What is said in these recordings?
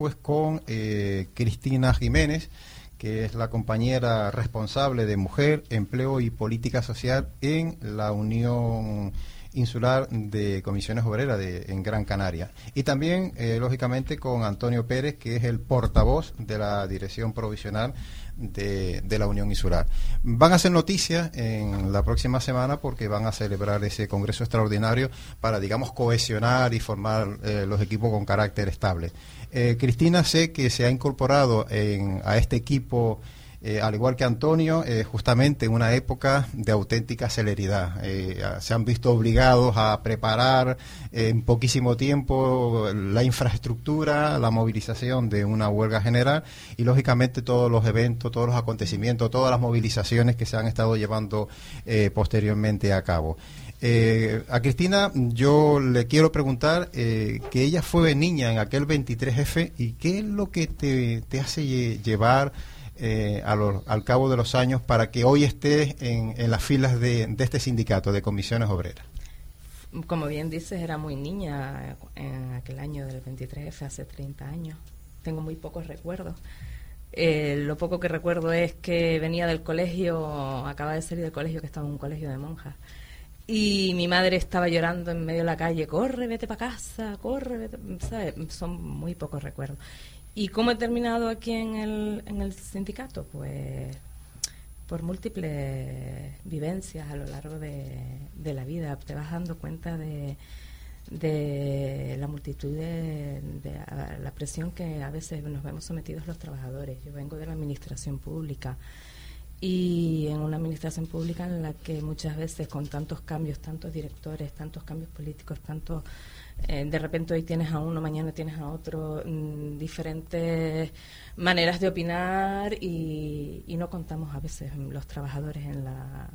pues con eh, Cristina Jiménez, que es la compañera responsable de Mujer, Empleo y Política Social en la Unión Insular de Comisiones Obreras de, en Gran Canaria. Y también, eh, lógicamente, con Antonio Pérez, que es el portavoz de la Dirección Provisional de, de, la Unión Insular. Van a hacer noticias en la próxima semana porque van a celebrar ese congreso extraordinario para, digamos, cohesionar y formar eh, los equipos con carácter estable. Eh, Cristina sé que se ha incorporado en, a este equipo, eh, al igual que Antonio, eh, justamente en una época de auténtica celeridad. Eh, se han visto obligados a preparar en poquísimo tiempo la infraestructura, la movilización de una huelga general y, lógicamente, todos los eventos, todos los acontecimientos, todas las movilizaciones que se han estado llevando posteriormente a cabo. A Cristina yo le quiero preguntar que ella fue niña en aquel 23F y qué es lo que te, te hace lle llevar eh, al cabo de los años para que hoy estés en, en las filas de, de, este sindicato de comisiones obreras. Como bien dices, era muy niña en aquel año del 23F, hace 30 años. Tengo muy pocos recuerdos. Eh, lo poco que recuerdo es que venía del colegio, acaba de salir del colegio, que estaba en un colegio de monjas y mi madre estaba llorando en medio de la calle, corre, vete para casa, corre, vete. Son muy pocos recuerdos. ¿Y cómo he terminado aquí en el, en el sindicato? Pues por múltiples vivencias a lo largo de, de la vida. Te vas dando cuenta de, de la multitud de, de, la presión que a veces nos vemos sometidos los trabajadores. Yo vengo de la administración pública y en una administración pública en la que muchas veces con tantos cambios, tantos directores, tantos cambios políticos, tantos eh, de repente hoy tienes a uno, mañana tienes a otro, mmm, diferentes maneras de opinar y, y, no contamos a veces los trabajadores en la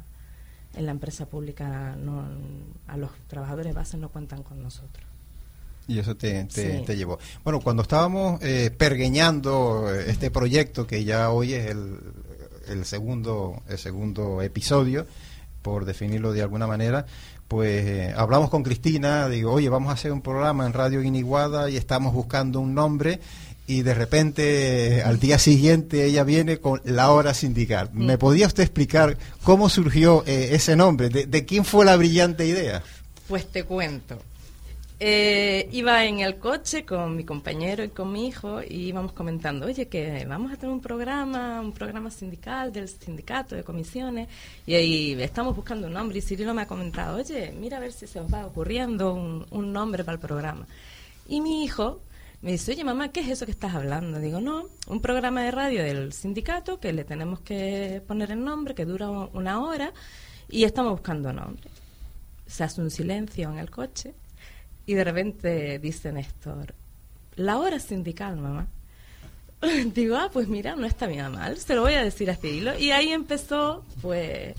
en la empresa pública, no, a los trabajadores bases no cuentan con nosotros. Y eso te, te, sí. te, llevó. Bueno, cuando estábamos eh, pergueñando este proyecto, que ya hoy es el, el segundo, el segundo episodio, por definirlo de alguna manera, pues eh, hablamos con Cristina, digo, oye, vamos a hacer un programa en Radio Iniguada y estamos buscando un nombre y de repente al día siguiente ella viene con la hora sindical. ¿Me podía usted explicar cómo surgió eh, ese nombre? ¿De, ¿De quién fue la brillante idea? Pues te cuento. Eh, iba en el coche con mi compañero y con mi hijo y íbamos comentando, oye, que vamos a tener un programa, un programa sindical del sindicato de comisiones y ahí estamos buscando un nombre y Cirilo me ha comentado, oye, mira a ver si se os va ocurriendo un, un nombre para el programa. Y mi hijo me dice, oye mamá, ¿qué es eso que estás hablando? Digo, no, un programa de radio del sindicato que le tenemos que poner el nombre, que dura una hora y estamos buscando nombre. Se hace un silencio en el coche y de repente dice Néstor, la hora sindical, mamá. Digo, ah, pues mira, no está bien mal, se lo voy a decir a Cirilo. Y ahí empezó, pues,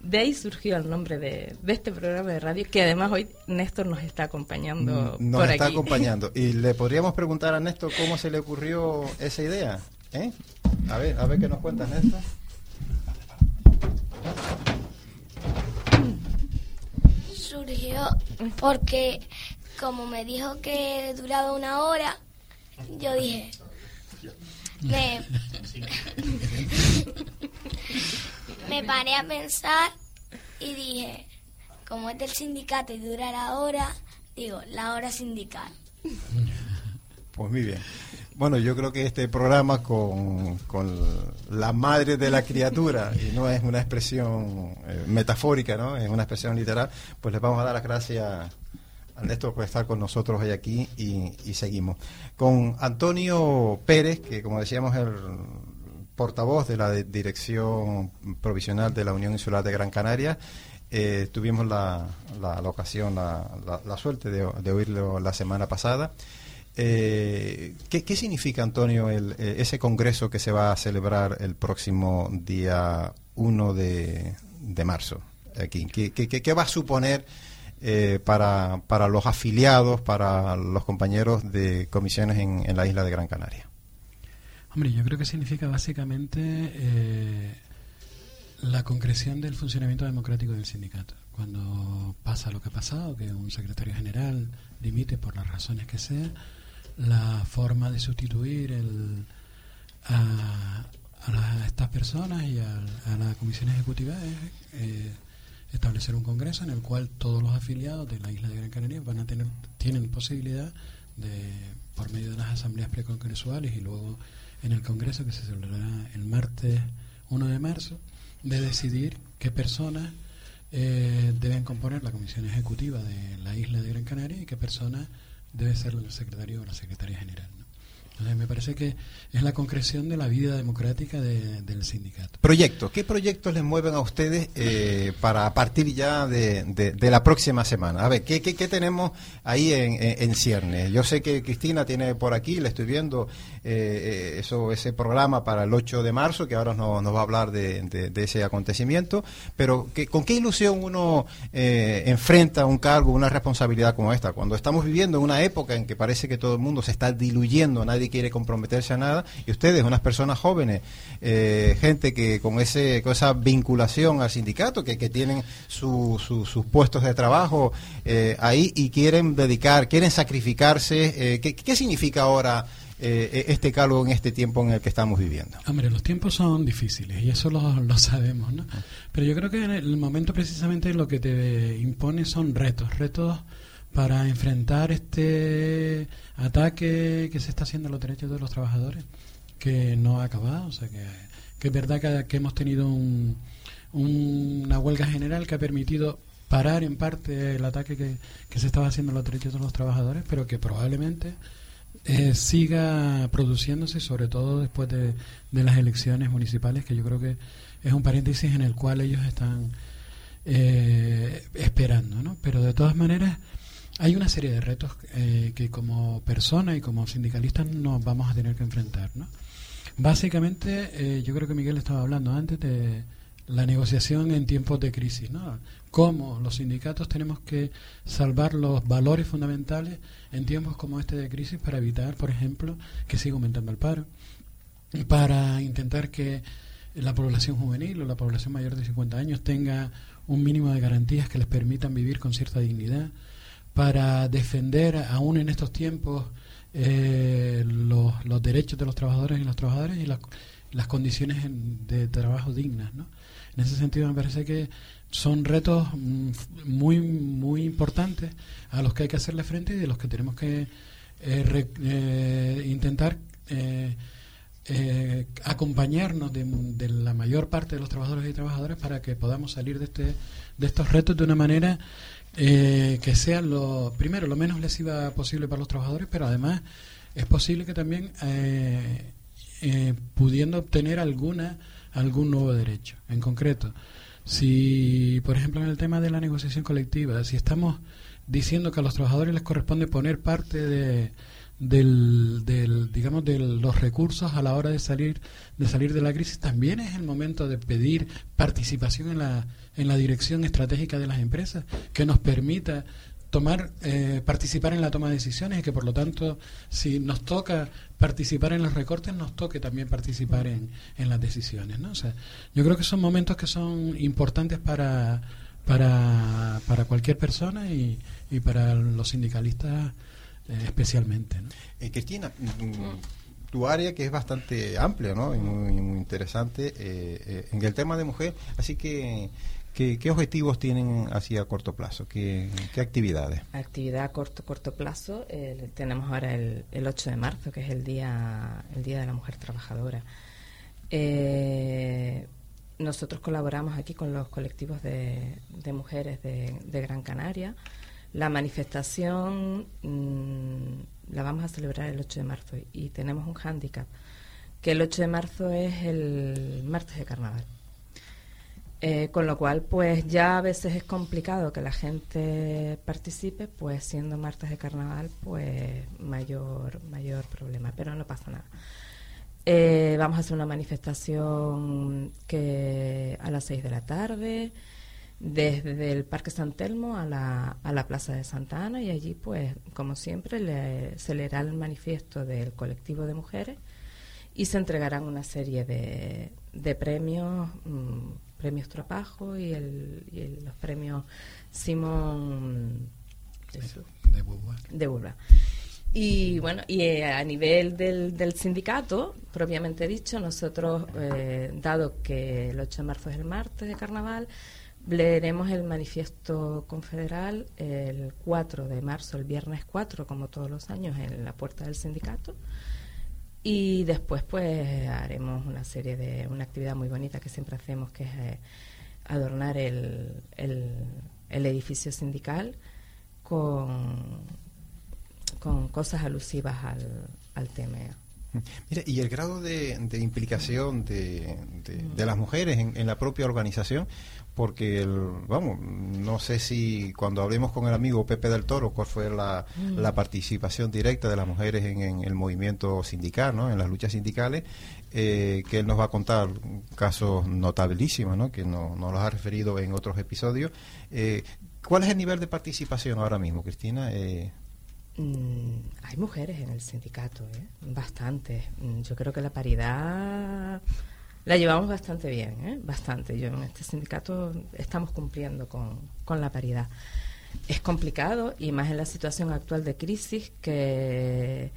de ahí surgió el nombre de, de, este programa de radio, que además hoy Néstor nos está acompañando. Nos por está aquí. acompañando. Y le podríamos preguntar a Néstor cómo se le ocurrió esa idea. ¿Eh? A ver, a ver qué nos cuenta Néstor. Surgió porque como me dijo que duraba una hora, yo dije, me, me paré a pensar y dije, como es del sindicato y dura la hora, digo, la hora sindical. Pues muy bien. Bueno, yo creo que este programa con, con, la madre de la criatura, y no es una expresión eh, metafórica, ¿no? es una expresión literal, pues les vamos a dar las gracias a Néstor por estar con nosotros hoy aquí y, seguimos. Con Antonio Pérez, que como decíamos es el portavoz de la Dirección Provisional de la Unión Insular de Gran Canaria, eh, tuvimos la, la, ocasión, la, la, suerte de oírlo la semana pasada. Eh, ¿qué, ¿qué, significa, Antonio, el, eh, ese congreso que se va a celebrar el próximo día 1 de, de marzo aquí? ¿Qué, qué, qué va a suponer eh, para, para, los afiliados, para los compañeros de comisiones en, en, la isla de Gran Canaria? Hombre, yo creo que significa básicamente eh, la concreción del funcionamiento democrático del sindicato. Cuando pasa lo que ha pasado, que un secretario general dimite por las razones que sea, la forma de sustituir el, a, a, estas personas y a, la comisión ejecutiva es eh, establecer un congreso en el cual todos los afiliados de la isla de Gran Canaria van a tener tienen posibilidad de por medio de las asambleas precongresuales y luego en el congreso que se celebrará el martes 1 de marzo de decidir qué personas eh, deben componer la comisión ejecutiva de la isla de Gran Canaria y qué personas debe ser el secretario o la secretaria general me parece que es la concreción de la vida democrática del sindicato. Proyectos. ¿Qué proyectos les mueven a ustedes eh, para partir ya de, la próxima semana? A ver, ¿qué, qué, tenemos ahí en, en, ciernes? Yo sé que Cristina tiene por aquí, le estoy viendo eh, eso ese programa para el 8 de marzo, que ahora nos, va a hablar de, ese acontecimiento, pero ¿con qué ilusión uno eh, enfrenta un cargo, una responsabilidad como esta? Cuando estamos viviendo en una época en que parece que todo el mundo se está diluyendo, nadie quiere comprometerse a nada, y ustedes, unas personas jóvenes, eh, gente que con ese con esa vinculación al sindicato, que, que tienen sus puestos de trabajo eh, ahí y quieren dedicar, quieren sacrificarse, eh, ¿qué, significa ahora? este cargo en este tiempo en el que estamos viviendo. Hombre, los tiempos son difíciles y eso lo, lo, sabemos, ¿no? Pero yo creo que en el momento precisamente lo que te impone son retos, retos para enfrentar este ataque que se está haciendo a los derechos de los trabajadores, que no ha acabado, o sea que, es verdad que, hemos tenido una huelga general que ha permitido parar en parte el ataque que, se estaba haciendo a los derechos de los trabajadores, pero que probablemente eh, siga produciéndose, sobre todo después de, las elecciones municipales, que yo creo que es un paréntesis en el cual ellos están eh, esperando, ¿no? Pero de todas maneras hay una serie de retos eh, que como persona y como sindicalistas nos vamos a tener que enfrentar. ¿no? Básicamente, eh, yo creo que Miguel estaba hablando antes de la negociación en tiempos de crisis. ¿no? Cómo los sindicatos tenemos que salvar los valores fundamentales en tiempos como este de crisis para evitar, por ejemplo, que siga aumentando el paro, para intentar que la población juvenil o la población mayor de 50 años tenga un mínimo de garantías que les permitan vivir con cierta dignidad para defender, aún en estos tiempos, eh, los, los, derechos de los trabajadores y las trabajadoras y las, las condiciones de trabajo dignas. ¿no? En ese sentido, me parece que son retos mm, muy, muy importantes a los que hay que hacerle frente y de los que tenemos que eh, eh, intentar acompañarnos de, de, la mayor parte de los trabajadores y trabajadoras para que podamos salir de, este, de estos retos de una manera eh, que sea lo primero lo menos lesiva posible para los trabajadores, pero además es posible que también eh, eh, pudiendo obtener alguna algún nuevo derecho. En concreto, si por ejemplo en el tema de la negociación colectiva, si estamos diciendo que a los trabajadores les corresponde poner parte de del, del, digamos de los recursos a la hora de salir de salir de la crisis también es el momento de pedir participación en la en la dirección estratégica de las empresas que nos permita tomar eh, participar en la toma de decisiones y que por lo tanto si nos toca participar en los recortes nos toque también participar en, en las decisiones ¿no? o sea, yo creo que son momentos que son importantes para para, para cualquier persona y, y para los sindicalistas eh, especialmente. Eh, Cristina, mm, tu área que es bastante amplia ¿no? y muy, interesante eh, en el tema de mujer, así que ¿Qué, objetivos tienen así a corto plazo? ¿Qué, actividades? Actividad a corto corto plazo tenemos ahora el, el, 8 de marzo, que es el día el día de la mujer trabajadora. nosotros colaboramos aquí con los colectivos de, mujeres de, de Gran Canaria la manifestación mm, la vamos a celebrar el 8 de marzo y tenemos un hándicap, que el 8 de marzo es el martes de carnaval. Eh, con lo cual, pues ya a veces es complicado que la gente participe, pues siendo martes de carnaval, pues mayor, mayor problema, pero no pasa nada. Eh, vamos a hacer una manifestación que a las 6 de la tarde, desde el Parque San Telmo a la, a la Plaza de Santa Ana y allí, pues, como siempre, le, se leerá el manifiesto del colectivo de mujeres y se entregarán una serie de, de premios, mm, premios Trabajo y, el, y los premios Simón de, de Y bueno, y eh, a nivel del, del, sindicato, propiamente dicho, nosotros, eh, dado que el 8 de marzo es el martes de carnaval, leeremos el manifiesto confederal el 4 de marzo, el viernes 4, como todos los años, en la puerta del sindicato. Y después, pues, haremos una serie de. una actividad muy bonita que siempre hacemos, que es eh, adornar el, el, el edificio sindical con con cosas alusivas al, al tema. Mira, y el grado de, implicación de, de, las mujeres en, la propia organización, porque, vamos, no sé si cuando hablemos con el amigo Pepe del Toro, cuál fue la, mm. la participación directa de las mujeres en, el movimiento sindical, ¿no? en las luchas sindicales, eh, que él nos va a contar casos notabilísimos, ¿no? que no, nos los ha referido en otros episodios. Eh, ¿Cuál es el nivel de participación ahora mismo, Cristina? Eh, hay mujeres en el sindicato, ¿eh? bastantes. Mm, yo creo que la paridad la llevamos bastante bien, ¿eh? bastante. Yo en este sindicato estamos cumpliendo con, con la paridad. Es complicado y más en la situación actual de crisis que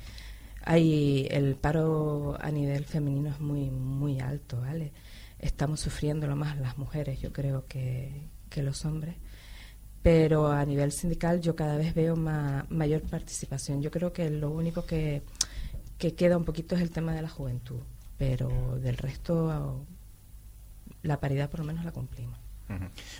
hay el paro a nivel femenino es muy muy alto, ¿vale? Estamos sufriendo lo más las mujeres, yo creo que, que los hombres pero a nivel sindical yo cada vez veo mayor participación. Yo creo que lo único que, queda un poquito es el tema de la juventud, pero del resto la paridad por lo menos la cumplimos.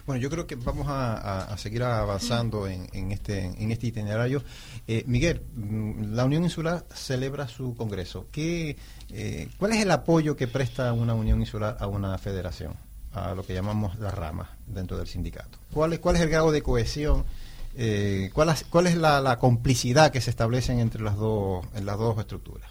Bueno, yo creo que vamos a, seguir avanzando en, este, en este itinerario. Eh, Miguel, mm, la Unión Insular celebra su congreso. ¿Qué, eh, ¿Cuál es el apoyo que presta una Unión Insular a una federación? A lo que llamamos las ramas dentro del sindicato. ¿Cuál es, cuál es el grado de cohesión? Eh, ¿cuál, es, ¿Cuál es la, complicidad que se establecen entre las dos, en las dos estructuras?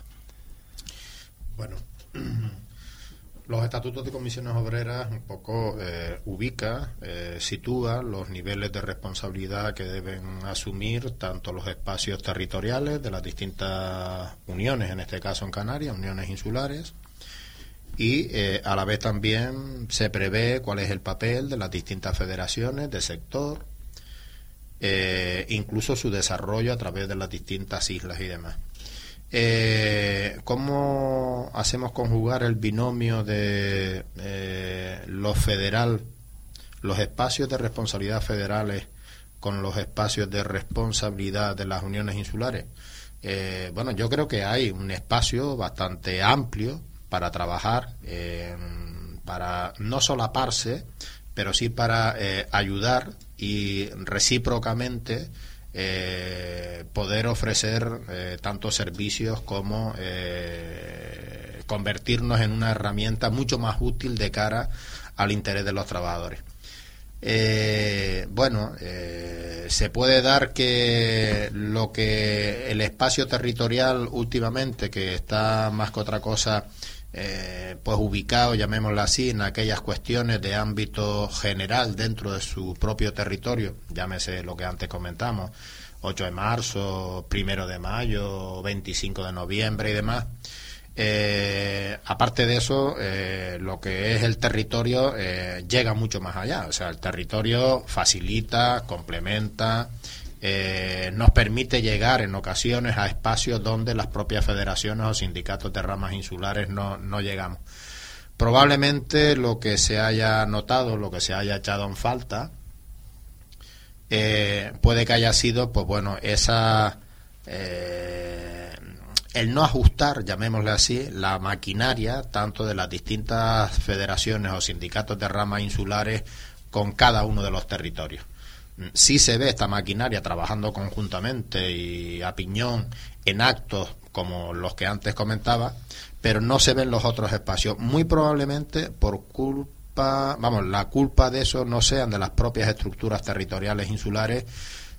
Bueno, los estatutos de comisiones obreras un poco eh, ubica, eh, sitúa los niveles de responsabilidad que deben asumir tanto los espacios territoriales de las distintas uniones, en este caso en Canarias, uniones insulares, y eh, a la vez también se prevé cuál es el papel de las distintas federaciones del sector, eh, incluso su desarrollo a través de las distintas islas y demás. Eh, ¿Cómo hacemos conjugar el binomio de lo federal, los espacios de responsabilidad federales con los espacios de responsabilidad de las uniones insulares? bueno, yo creo que hay un espacio bastante amplio para trabajar, eh, para no solaparse, pero sí para eh, ayudar y recíprocamente eh, poder ofrecer tantos servicios como convertirnos en una herramienta mucho más útil de cara al interés de los trabajadores. bueno, se puede dar que lo que el espacio territorial últimamente, que está más que otra cosa eh, pues ubicado, llamémoslo así, en aquellas cuestiones de ámbito general dentro de su propio territorio, llámese lo que antes comentamos, 8 de marzo, primero de mayo, 25 de noviembre y demás. Eh, aparte de eso, eh, lo que es el territorio llega mucho más allá. O sea, el territorio facilita, complementa, eh, nos permite llegar en ocasiones a espacios donde las propias federaciones o sindicatos de ramas insulares no, no llegamos. Probablemente lo que se haya notado, lo que se haya echado en falta, eh, puede que haya sido, pues bueno, esa eh, el no ajustar, llamémosle así, la maquinaria tanto de las distintas federaciones o sindicatos de ramas insulares con cada uno de los territorios sí se ve esta maquinaria trabajando conjuntamente y a piñón en actos como los que antes comentaba, pero no se ven los otros espacios. Muy probablemente por culpa, vamos, la culpa de eso no sean de las propias estructuras territoriales insulares,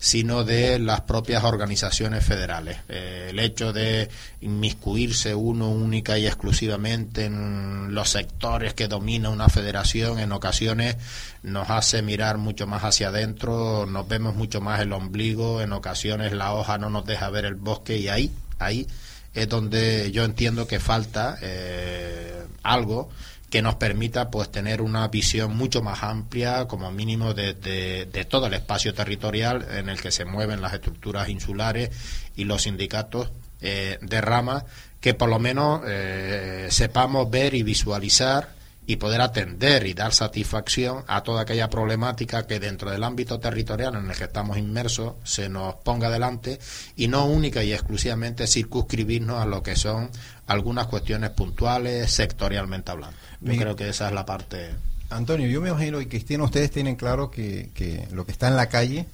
sino de las propias organizaciones federales. Eh, el hecho de inmiscuirse uno única y exclusivamente en los sectores que domina una federación en ocasiones nos hace mirar mucho más hacia adentro, nos vemos mucho más el ombligo, en ocasiones la hoja no nos deja ver el bosque y ahí, ahí es donde yo entiendo que falta eh, algo que nos permita pues tener una visión mucho más amplia como mínimo de, todo el espacio territorial en el que se mueven las estructuras insulares y los sindicatos eh, de rama que por lo menos eh, sepamos ver y visualizar y poder atender y dar satisfacción a toda aquella problemática que dentro del ámbito territorial en el que estamos inmersos se nos ponga delante y no única y exclusivamente circunscribirnos a lo que son algunas cuestiones puntuales sectorialmente hablando. Yo creo que esa es la parte. Antonio, yo me imagino y Cristina, ustedes tienen claro que, que lo que está en la calle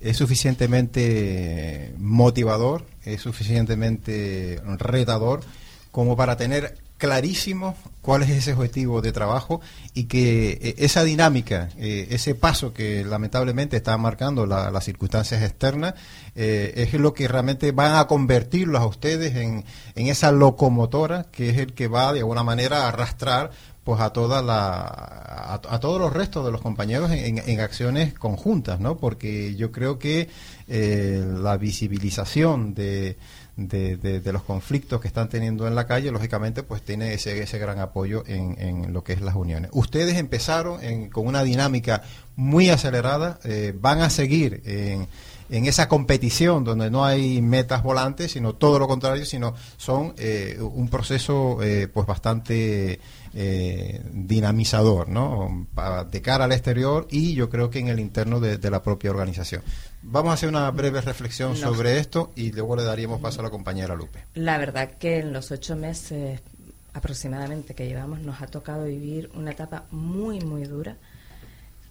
es suficientemente motivador, es suficientemente retador como para tener clarísimo cuál es ese objetivo de trabajo y que eh, esa dinámica, eh, ese paso que lamentablemente está marcando las circunstancias externas, eh, es lo que realmente van a convertirlos a ustedes en, en, esa locomotora que es el que va de alguna manera a arrastrar pues a toda la a, todos los restos de los compañeros en, acciones conjuntas, ¿no? Porque yo creo que la visibilización de de, los conflictos que están teniendo en la calle, lógicamente, pues tiene ese, ese gran apoyo en, en lo que es las uniones. Ustedes empezaron con una dinámica muy acelerada, eh, van a seguir en, en esa competición donde no hay metas volantes, sino todo lo contrario, sino son eh, un proceso eh, pues bastante eh, dinamizador, ¿no? de cara al exterior y yo creo que en el interno de, la propia organización. Vamos a hacer una breve reflexión sobre esto y luego le daríamos paso a la compañera Lupe. La verdad que en los ocho meses aproximadamente que llevamos nos ha tocado vivir una etapa muy, muy dura.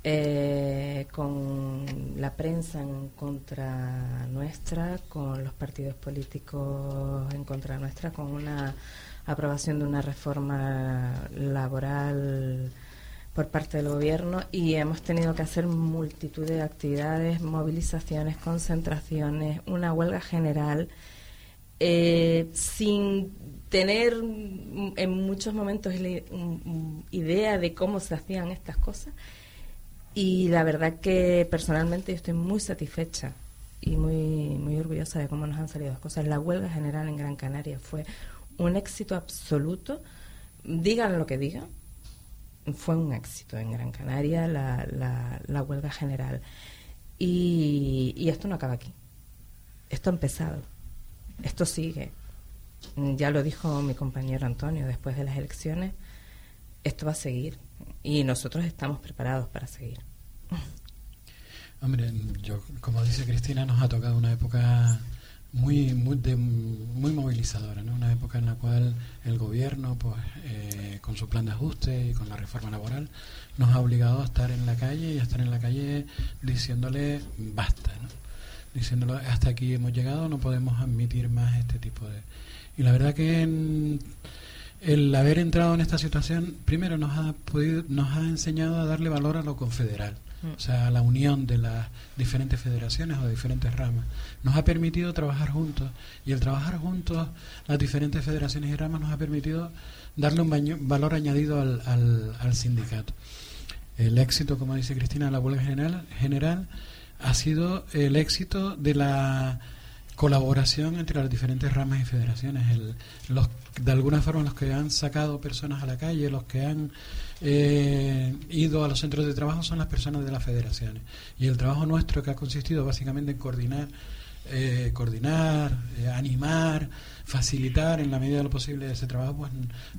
Eh, con la prensa en contra nuestra, con los partidos políticos en contra nuestra, con una aprobación de una reforma laboral por parte del gobierno y hemos tenido que hacer multitud de actividades, movilizaciones, concentraciones, una huelga general, eh, sin tener en muchos momentos idea de cómo se hacían estas cosas. Y la verdad que personalmente yo estoy muy satisfecha y muy, muy orgullosa de cómo nos han salido las cosas. La huelga general en Gran Canaria fue un éxito absoluto. Digan lo que digan, fue un éxito en Gran Canaria la, la, huelga general. Y, y, esto no acaba aquí. Esto ha empezado. Esto sigue. Ya lo dijo mi compañero Antonio después de las elecciones. Esto va a seguir. Y nosotros estamos preparados para seguir. Hombre, yo, como dice Cristina, nos ha tocado una época muy muy, muy movilizadora, ¿no? una época en la cual el gobierno, pues eh, con su plan de ajuste y con la reforma laboral, nos ha obligado a estar en la calle y a estar en la calle diciéndole basta, ¿no? diciéndole hasta aquí hemos llegado, no podemos admitir más este tipo de... Y la verdad que el haber entrado en esta situación, primero nos ha, podido, nos ha enseñado a darle valor a lo confederal o sea, la unión de las diferentes federaciones o diferentes ramas, nos ha permitido trabajar juntos. Y el trabajar juntos, las diferentes federaciones y ramas nos ha permitido darle un valor añadido al, al, sindicato. El éxito, como dice Cristina, de la huelga general, general ha sido el éxito de la colaboración entre las diferentes ramas y federaciones. El, los, de alguna forma los que han sacado personas a la calle, los que han eh, ido a los centros de trabajo son las personas de las federaciones. Y el trabajo nuestro que ha consistido básicamente en coordinar, eh, coordinar, eh, animar, facilitar en la medida de lo posible ese trabajo, pues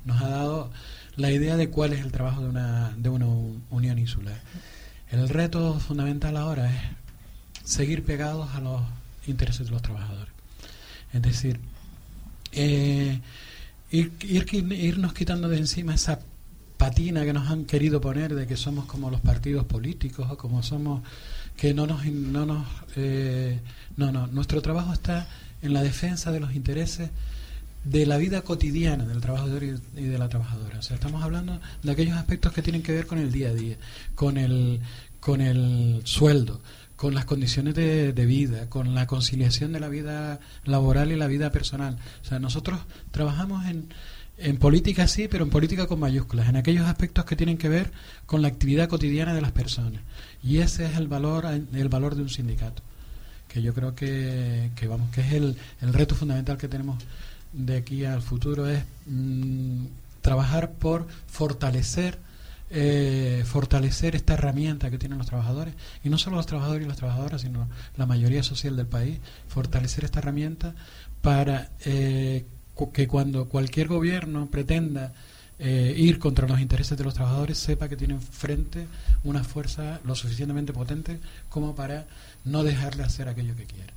nos ha dado la idea de cuál es el trabajo de una, de una unión insular. El reto fundamental ahora es seguir pegados a los intereses de los trabajadores. Es decir, ir, irnos quitando de encima esa patina que nos han querido poner de que somos como los partidos políticos o como somos que no nos no nos eh, no no nuestro trabajo está en la defensa de los intereses de la vida cotidiana del trabajador y de la trabajadora o sea estamos hablando de aquellos aspectos que tienen que ver con el día a día con el con el sueldo con las condiciones de, de vida, con la conciliación de la vida laboral y la vida personal. O sea, nosotros trabajamos en, en política sí, pero en política con mayúsculas, en aquellos aspectos que tienen que ver con la actividad cotidiana de las personas. Y ese es el valor, el valor de un sindicato, que yo creo que, que vamos, que es el, el reto fundamental que tenemos de aquí al futuro es mm, trabajar por fortalecer eh, fortalecer esta herramienta que tienen los trabajadores, y no solo los trabajadores y las trabajadoras, sino la mayoría social del país, fortalecer esta herramienta para eh, que cuando cualquier gobierno pretenda eh, ir contra los intereses de los trabajadores, sepa que tienen frente una fuerza lo suficientemente potente como para no dejarle hacer aquello que quiere.